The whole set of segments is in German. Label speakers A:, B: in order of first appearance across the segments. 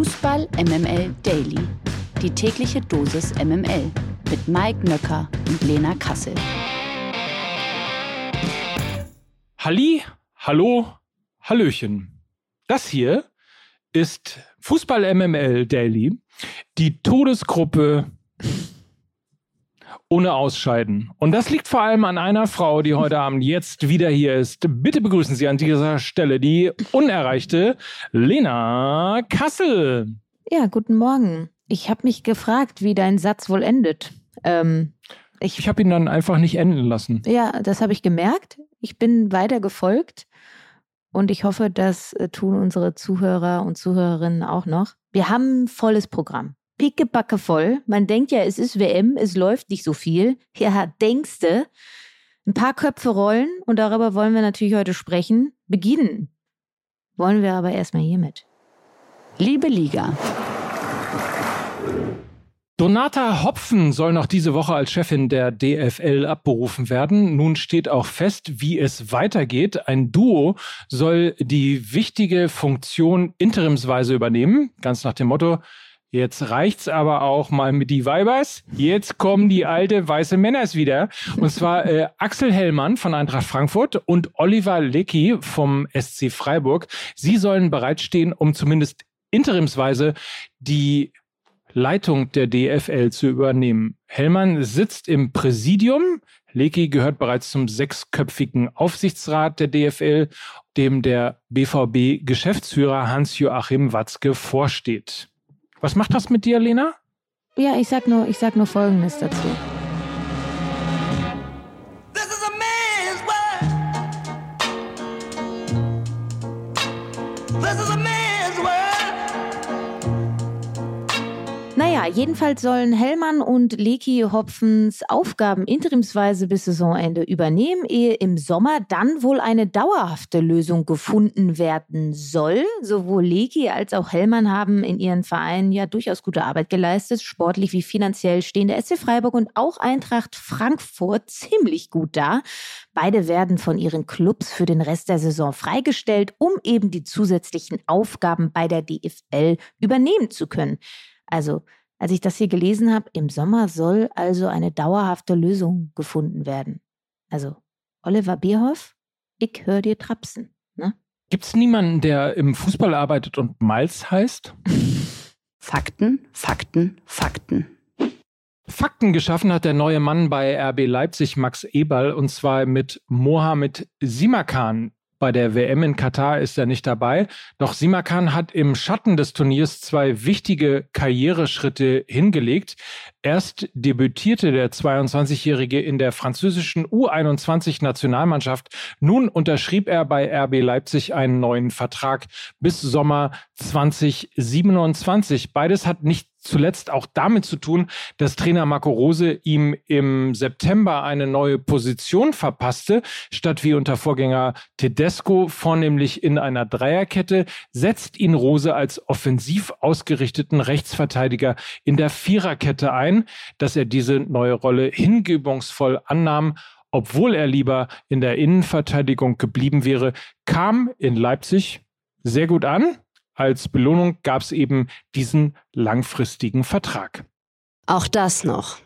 A: Fußball MML Daily. Die tägliche Dosis MML mit Mike Nöcker und Lena Kassel.
B: Halli, hallo, hallöchen. Das hier ist Fußball MML Daily, die Todesgruppe ohne Ausscheiden. Und das liegt vor allem an einer Frau, die heute Abend jetzt wieder hier ist. Bitte begrüßen Sie an dieser Stelle die unerreichte Lena Kassel.
C: Ja, guten Morgen. Ich habe mich gefragt, wie dein Satz wohl endet. Ähm,
B: ich ich habe ihn dann einfach nicht enden lassen.
C: Ja, das habe ich gemerkt. Ich bin weiter gefolgt und ich hoffe, das äh, tun unsere Zuhörer und Zuhörerinnen auch noch. Wir haben ein volles Programm pickebacke voll. Man denkt ja, es ist WM, es läuft nicht so viel. Ja, denkste. Ein paar Köpfe rollen und darüber wollen wir natürlich heute sprechen. Beginnen wollen wir aber erstmal hiermit.
A: Liebe Liga.
B: Donata Hopfen soll noch diese Woche als Chefin der DFL abberufen werden. Nun steht auch fest, wie es weitergeht. Ein Duo soll die wichtige Funktion interimsweise übernehmen, ganz nach dem Motto, Jetzt reicht's aber auch mal mit die Weibers. Jetzt kommen die alte weiße Männers wieder. Und zwar äh, Axel Hellmann von Eintracht Frankfurt und Oliver Leckie vom SC Freiburg. Sie sollen bereitstehen, um zumindest interimsweise die Leitung der DFL zu übernehmen. Hellmann sitzt im Präsidium. Leckie gehört bereits zum sechsköpfigen Aufsichtsrat der DFL, dem der BVB-Geschäftsführer Hans-Joachim Watzke vorsteht. Was macht das mit dir, Lena?
C: Ja, ich sag nur, ich sag nur Folgendes dazu. Naja, jedenfalls sollen Hellmann und Leki Hopfens Aufgaben interimsweise bis Saisonende übernehmen, ehe im Sommer dann wohl eine dauerhafte Lösung gefunden werden soll. Sowohl Leki als auch Hellmann haben in ihren Vereinen ja durchaus gute Arbeit geleistet, sportlich wie finanziell stehen der SC Freiburg und auch Eintracht Frankfurt ziemlich gut da. Beide werden von ihren Clubs für den Rest der Saison freigestellt, um eben die zusätzlichen Aufgaben bei der DFL übernehmen zu können. Also, als ich das hier gelesen habe, im Sommer soll also eine dauerhafte Lösung gefunden werden. Also, Oliver Bierhoff, ich höre dir trapsen. Ne?
B: Gibt es niemanden, der im Fußball arbeitet und Malz heißt?
A: Fakten, Fakten, Fakten.
B: Fakten geschaffen hat der neue Mann bei RB Leipzig, Max Eberl, und zwar mit Mohamed Simakan. Bei der WM in Katar ist er nicht dabei. Doch Simakan hat im Schatten des Turniers zwei wichtige Karriereschritte hingelegt. Erst debütierte der 22-Jährige in der französischen U21-Nationalmannschaft. Nun unterschrieb er bei RB Leipzig einen neuen Vertrag bis Sommer 2027. Beides hat nicht zuletzt auch damit zu tun, dass Trainer Marco Rose ihm im September eine neue Position verpasste. Statt wie unter Vorgänger Tedesco vornehmlich in einer Dreierkette, setzt ihn Rose als offensiv ausgerichteten Rechtsverteidiger in der Viererkette ein. Dass er diese neue Rolle hingebungsvoll annahm, obwohl er lieber in der Innenverteidigung geblieben wäre, kam in Leipzig sehr gut an als Belohnung gab es eben diesen langfristigen Vertrag.
A: Auch das noch.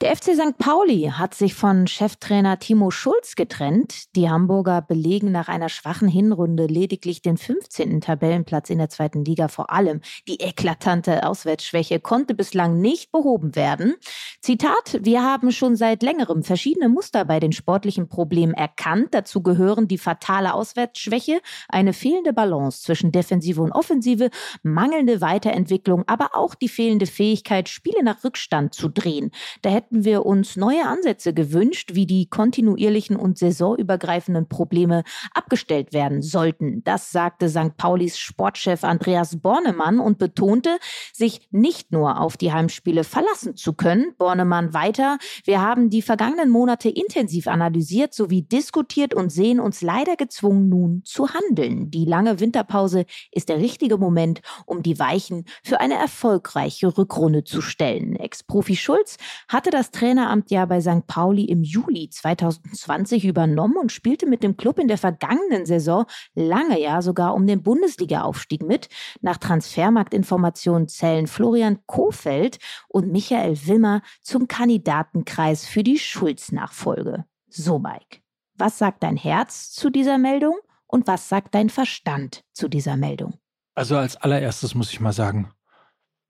C: Der FC St. Pauli hat sich von Cheftrainer Timo Schulz getrennt. Die Hamburger belegen nach einer schwachen Hinrunde lediglich den 15. Tabellenplatz in der zweiten Liga. Vor allem die eklatante Auswärtsschwäche konnte bislang nicht behoben werden. Zitat, wir haben schon seit längerem verschiedene Muster bei den sportlichen Problemen erkannt. Dazu gehören die fatale Auswärtsschwäche, eine fehlende Balance zwischen Defensive und Offensive, mangelnde Weiterentwicklung, aber auch die fehlende Fähigkeit, Spiele nach Rückstand zu drehen. Da hätten hätten wir uns neue Ansätze gewünscht, wie die kontinuierlichen und saisonübergreifenden Probleme abgestellt werden sollten. Das sagte St. Paulis Sportchef Andreas Bornemann und betonte, sich nicht nur auf die Heimspiele verlassen zu können. Bornemann weiter, wir haben die vergangenen Monate intensiv analysiert sowie diskutiert und sehen uns leider gezwungen, nun zu handeln. Die lange Winterpause ist der richtige Moment, um die Weichen für eine erfolgreiche Rückrunde zu stellen. Ex-Profi Schulz hatte das Traineramt ja bei St. Pauli im Juli 2020 übernommen und spielte mit dem Club in der vergangenen Saison lange ja sogar um den Bundesliga-Aufstieg mit. Nach Transfermarktinformationen zählen Florian Kofeld und Michael Wimmer zum Kandidatenkreis für die Schulz-Nachfolge. So, Mike, was sagt dein Herz zu dieser Meldung und was sagt dein Verstand zu dieser Meldung?
B: Also als allererstes muss ich mal sagen,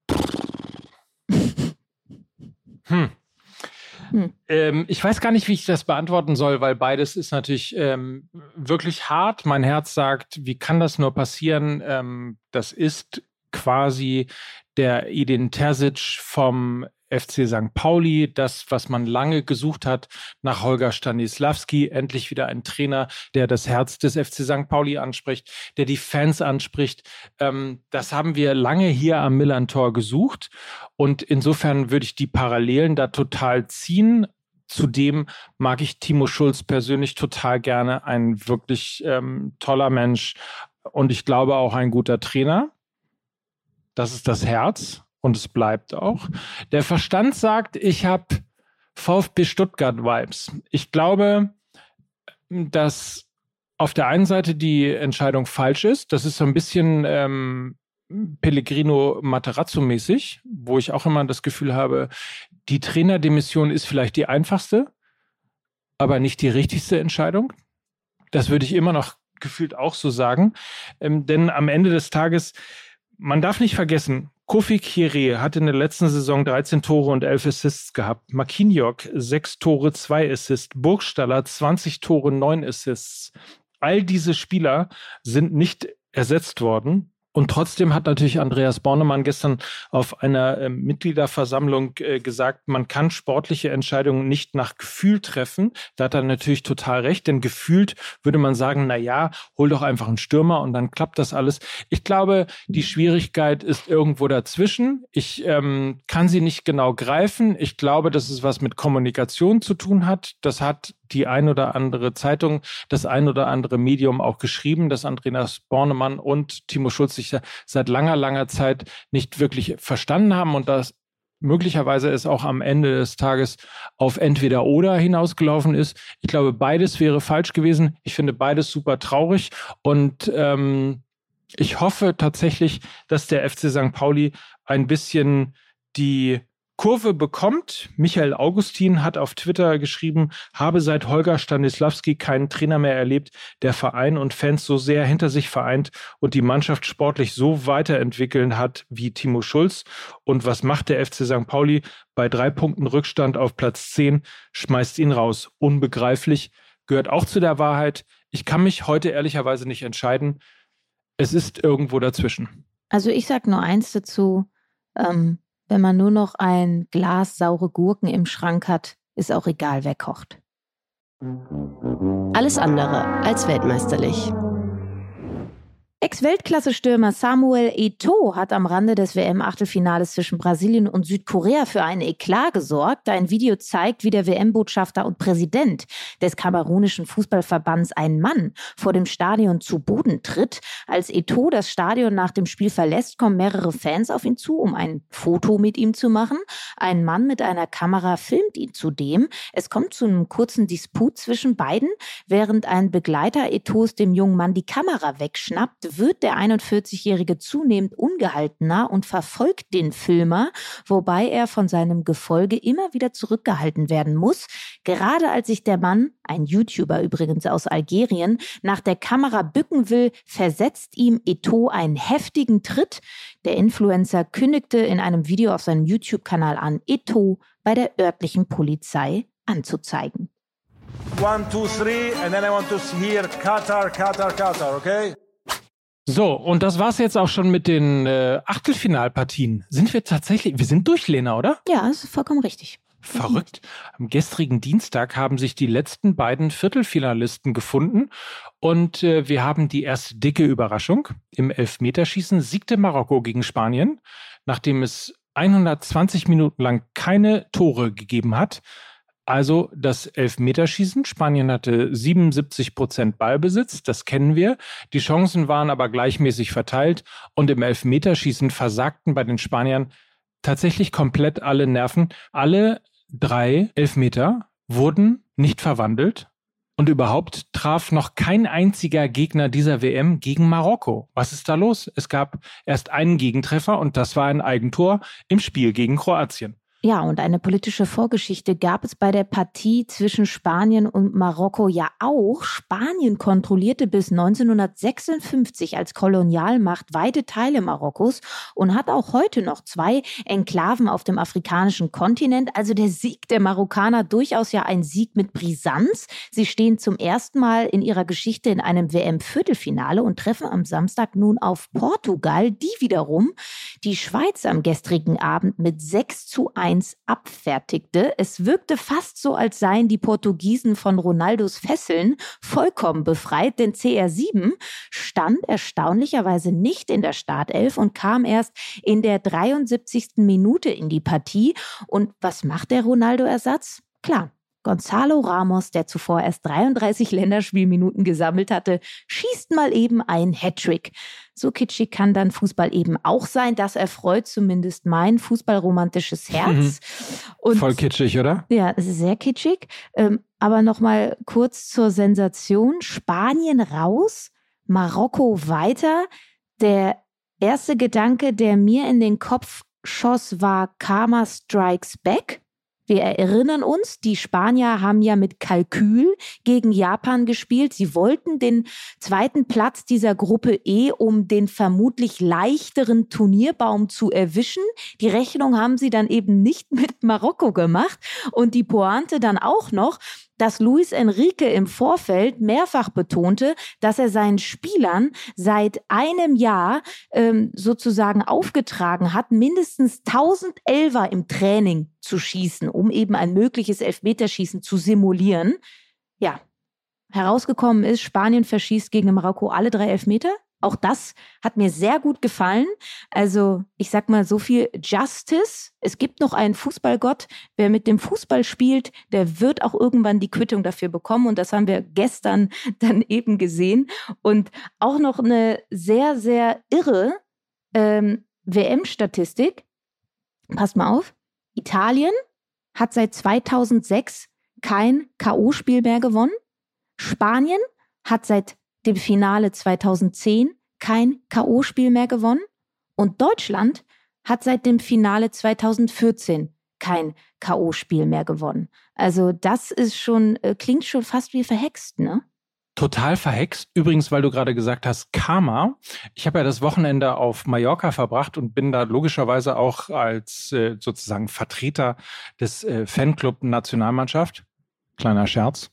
B: hm. Hm. Ähm, ich weiß gar nicht, wie ich das beantworten soll, weil beides ist natürlich ähm, wirklich hart. Mein Herz sagt, wie kann das nur passieren? Ähm, das ist quasi der Edin Terzic vom FC St. Pauli, das, was man lange gesucht hat nach Holger Stanislawski, endlich wieder ein Trainer, der das Herz des FC St. Pauli anspricht, der die Fans anspricht. Ähm, das haben wir lange hier am Millantor gesucht und insofern würde ich die Parallelen da total ziehen. Zudem mag ich Timo Schulz persönlich total gerne, ein wirklich ähm, toller Mensch und ich glaube auch ein guter Trainer. Das ist das Herz und es bleibt auch. Der Verstand sagt, ich habe VfB Stuttgart Vibes. Ich glaube, dass auf der einen Seite die Entscheidung falsch ist. Das ist so ein bisschen ähm, Pellegrino Materazzo mäßig, wo ich auch immer das Gefühl habe, die Trainerdemission ist vielleicht die einfachste, aber nicht die richtigste Entscheidung. Das würde ich immer noch gefühlt auch so sagen. Ähm, denn am Ende des Tages, man darf nicht vergessen, Kofi Kire hat in der letzten Saison 13 Tore und 11 Assists gehabt. Makiniok 6 Tore, 2 Assists. Burgstaller 20 Tore, 9 Assists. All diese Spieler sind nicht ersetzt worden. Und trotzdem hat natürlich Andreas Bornemann gestern auf einer äh, Mitgliederversammlung äh, gesagt, man kann sportliche Entscheidungen nicht nach Gefühl treffen. Da hat er natürlich total recht, denn gefühlt würde man sagen, na ja, hol doch einfach einen Stürmer und dann klappt das alles. Ich glaube, die Schwierigkeit ist irgendwo dazwischen. Ich ähm, kann sie nicht genau greifen. Ich glaube, dass es was mit Kommunikation zu tun hat. Das hat die ein oder andere Zeitung, das ein oder andere Medium auch geschrieben, dass Andreas Bornemann und Timo Schulz sich seit langer, langer Zeit nicht wirklich verstanden haben und dass möglicherweise es auch am Ende des Tages auf entweder oder hinausgelaufen ist. Ich glaube, beides wäre falsch gewesen. Ich finde beides super traurig und ähm, ich hoffe tatsächlich, dass der FC St. Pauli ein bisschen die Kurve bekommt. Michael Augustin hat auf Twitter geschrieben, habe seit Holger Stanislawski keinen Trainer mehr erlebt, der Verein und Fans so sehr hinter sich vereint und die Mannschaft sportlich so weiterentwickeln hat wie Timo Schulz. Und was macht der FC St. Pauli? Bei drei Punkten Rückstand auf Platz 10 schmeißt ihn raus. Unbegreiflich. Gehört auch zu der Wahrheit. Ich kann mich heute ehrlicherweise nicht entscheiden. Es ist irgendwo dazwischen.
C: Also ich sage nur eins dazu. Ähm wenn man nur noch ein Glas saure Gurken im Schrank hat, ist auch egal, wer kocht.
A: Alles andere als weltmeisterlich.
C: Ex-Weltklasse-Stürmer Samuel Eto'o hat am Rande des WM-Achtelfinales zwischen Brasilien und Südkorea für einen Eklat gesorgt. Ein Video zeigt, wie der WM-Botschafter und Präsident des kamerunischen Fußballverbands ein Mann vor dem Stadion zu Boden tritt. Als Eto'o das Stadion nach dem Spiel verlässt, kommen mehrere Fans auf ihn zu, um ein Foto mit ihm zu machen. Ein Mann mit einer Kamera filmt ihn zudem. Es kommt zu einem kurzen Disput zwischen beiden, während ein Begleiter Eto'os dem jungen Mann die Kamera wegschnappt wird der 41-Jährige zunehmend ungehaltener und verfolgt den Filmer, wobei er von seinem Gefolge immer wieder zurückgehalten werden muss. Gerade als sich der Mann, ein YouTuber übrigens aus Algerien, nach der Kamera bücken will, versetzt ihm Eto einen heftigen Tritt. Der Influencer kündigte in einem Video auf seinem YouTube-Kanal an, Eto bei der örtlichen Polizei anzuzeigen. One, two, three, and then I want to hear Qatar,
B: Qatar, Qatar, okay? So, und das war's jetzt auch schon mit den äh, Achtelfinalpartien. Sind wir tatsächlich, wir sind durch, Lena, oder?
C: Ja, ist vollkommen richtig.
B: Verrückt. Am gestrigen Dienstag haben sich die letzten beiden Viertelfinalisten gefunden und äh, wir haben die erste dicke Überraschung. Im Elfmeterschießen siegte Marokko gegen Spanien, nachdem es 120 Minuten lang keine Tore gegeben hat. Also das Elfmeterschießen. Spanien hatte 77 Prozent Ballbesitz, das kennen wir. Die Chancen waren aber gleichmäßig verteilt und im Elfmeterschießen versagten bei den Spaniern tatsächlich komplett alle Nerven. Alle drei Elfmeter wurden nicht verwandelt und überhaupt traf noch kein einziger Gegner dieser WM gegen Marokko. Was ist da los? Es gab erst einen Gegentreffer und das war ein Eigentor im Spiel gegen Kroatien.
C: Ja, und eine politische Vorgeschichte gab es bei der Partie zwischen Spanien und Marokko ja auch. Spanien kontrollierte bis 1956 als Kolonialmacht weite Teile Marokkos und hat auch heute noch zwei Enklaven auf dem afrikanischen Kontinent. Also der Sieg der Marokkaner durchaus ja ein Sieg mit Brisanz. Sie stehen zum ersten Mal in ihrer Geschichte in einem WM-Viertelfinale und treffen am Samstag nun auf Portugal, die wiederum die Schweiz am gestrigen Abend mit 6 zu 1 1 abfertigte. Es wirkte fast so, als seien die Portugiesen von Ronaldos Fesseln vollkommen befreit, denn CR7 stand erstaunlicherweise nicht in der Startelf und kam erst in der 73. Minute in die Partie. Und was macht der Ronaldo-Ersatz? Klar, Gonzalo Ramos, der zuvor erst 33 Länderspielminuten gesammelt hatte, schießt mal eben ein Hattrick. So kitschig kann dann Fußball eben auch sein. Das erfreut zumindest mein fußballromantisches Herz.
B: Und, Voll kitschig, oder?
C: Ja, sehr kitschig. Ähm, aber nochmal kurz zur Sensation. Spanien raus, Marokko weiter. Der erste Gedanke, der mir in den Kopf schoss, war Karma Strikes Back. Wir erinnern uns, die Spanier haben ja mit Kalkül gegen Japan gespielt. Sie wollten den zweiten Platz dieser Gruppe E, um den vermutlich leichteren Turnierbaum zu erwischen. Die Rechnung haben sie dann eben nicht mit Marokko gemacht und die Pointe dann auch noch, dass Luis Enrique im Vorfeld mehrfach betonte, dass er seinen Spielern seit einem Jahr ähm, sozusagen aufgetragen hat, mindestens 1000 Elfer im Training zu schießen, um eben ein mögliches Elfmeterschießen zu simulieren. Ja, herausgekommen ist, Spanien verschießt gegen Marokko alle drei Elfmeter. Auch das hat mir sehr gut gefallen. Also ich sag mal so viel Justice. Es gibt noch einen Fußballgott. Wer mit dem Fußball spielt, der wird auch irgendwann die Quittung dafür bekommen. Und das haben wir gestern dann eben gesehen. Und auch noch eine sehr, sehr irre ähm, WM-Statistik. Passt mal auf. Italien hat seit 2006 kein KO-Spiel mehr gewonnen. Spanien hat seit dem Finale 2010 kein KO-Spiel mehr gewonnen und Deutschland hat seit dem Finale 2014 kein KO-Spiel mehr gewonnen. Also das ist schon, äh, klingt schon fast wie verhext, ne?
B: Total verhext. Übrigens, weil du gerade gesagt hast, Karma. Ich habe ja das Wochenende auf Mallorca verbracht und bin da logischerweise auch als äh, sozusagen Vertreter des äh, Fanclub Nationalmannschaft kleiner Scherz,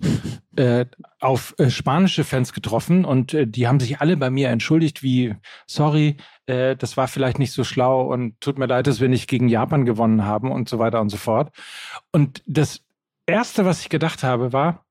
B: äh, auf äh, spanische Fans getroffen und äh, die haben sich alle bei mir entschuldigt, wie, sorry, äh, das war vielleicht nicht so schlau und tut mir leid, dass wir nicht gegen Japan gewonnen haben und so weiter und so fort. Und das Erste, was ich gedacht habe, war,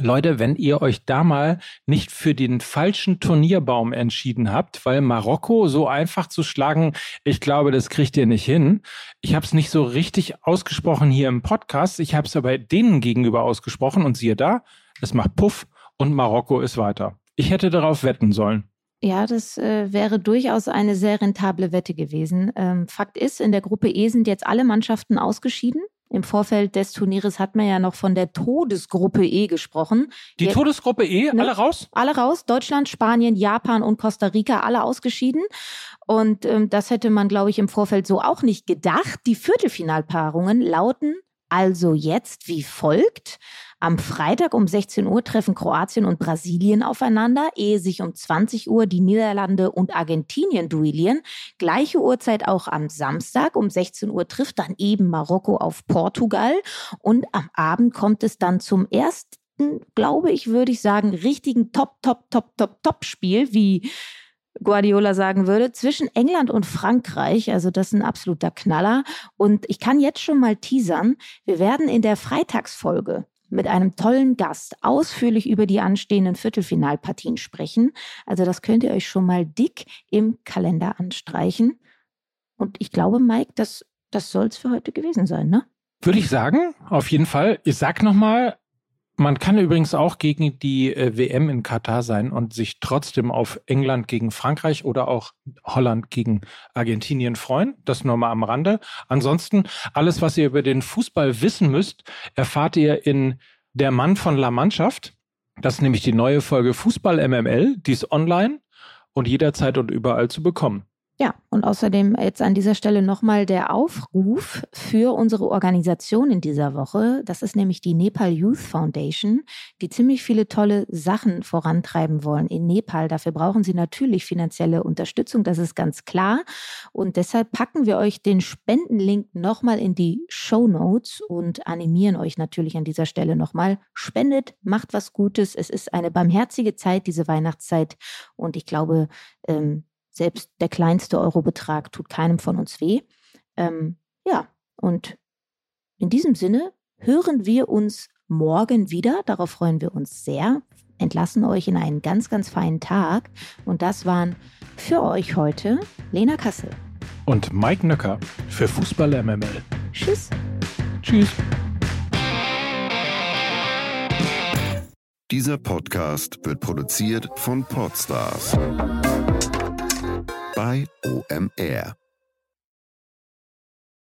B: Leute, wenn ihr euch da mal nicht für den falschen Turnierbaum entschieden habt, weil Marokko so einfach zu schlagen, ich glaube, das kriegt ihr nicht hin. Ich habe es nicht so richtig ausgesprochen hier im Podcast, ich habe es aber denen gegenüber ausgesprochen und siehe da, es macht Puff und Marokko ist weiter. Ich hätte darauf wetten sollen.
C: Ja, das äh, wäre durchaus eine sehr rentable Wette gewesen. Ähm, Fakt ist, in der Gruppe E sind jetzt alle Mannschaften ausgeschieden. Im Vorfeld des Turnieres hat man ja noch von der Todesgruppe E gesprochen.
B: Die Jetzt, Todesgruppe E, ne? alle raus?
C: Alle raus. Deutschland, Spanien, Japan und Costa Rica, alle ausgeschieden. Und ähm, das hätte man, glaube ich, im Vorfeld so auch nicht gedacht. Die Viertelfinalpaarungen lauten also jetzt wie folgt. Am Freitag um 16 Uhr treffen Kroatien und Brasilien aufeinander, ehe sich um 20 Uhr die Niederlande und Argentinien duellieren. Gleiche Uhrzeit auch am Samstag um 16 Uhr trifft dann eben Marokko auf Portugal und am Abend kommt es dann zum ersten, glaube ich, würde ich sagen, richtigen Top, Top, Top, Top, Top Spiel, wie Guardiola sagen würde, zwischen England und Frankreich. Also das ist ein absoluter Knaller. Und ich kann jetzt schon mal teasern, wir werden in der Freitagsfolge mit einem tollen Gast ausführlich über die anstehenden Viertelfinalpartien sprechen. Also das könnt ihr euch schon mal dick im Kalender anstreichen. Und ich glaube, Mike, das, das soll es für heute gewesen sein, ne?
B: Würde ich sagen, auf jeden Fall. Ich sag nochmal, Man kann übrigens auch gegen die äh, WM in Katar sein und sich trotzdem auf England gegen Frankreich oder auch Holland gegen Argentinien freuen. Das nur mal am Rande. Ansonsten, alles, was ihr über den Fußball wissen müsst, erfahrt ihr in Der Mann von La Mannschaft. Das ist nämlich die neue Folge Fußball MML. Die ist online und jederzeit und überall zu bekommen.
C: Ja, und außerdem jetzt an dieser Stelle nochmal der Aufruf für unsere Organisation in dieser Woche. Das ist nämlich die Nepal Youth Foundation, die ziemlich viele tolle Sachen vorantreiben wollen in Nepal. Dafür brauchen sie natürlich finanzielle Unterstützung, das ist ganz klar. Und deshalb packen wir euch den Spendenlink nochmal in die Show Notes und animieren euch natürlich an dieser Stelle nochmal. Spendet, macht was Gutes. Es ist eine barmherzige Zeit, diese Weihnachtszeit. Und ich glaube, ähm, selbst der kleinste Eurobetrag tut keinem von uns weh. Ähm, ja, und in diesem Sinne hören wir uns morgen wieder. Darauf freuen wir uns sehr. Entlassen euch in einen ganz, ganz feinen Tag. Und das waren für euch heute Lena Kassel.
B: Und Mike Nöcker für Fußball MML.
C: Tschüss.
B: Tschüss.
D: Dieser Podcast wird produziert von Podstars bei OMR.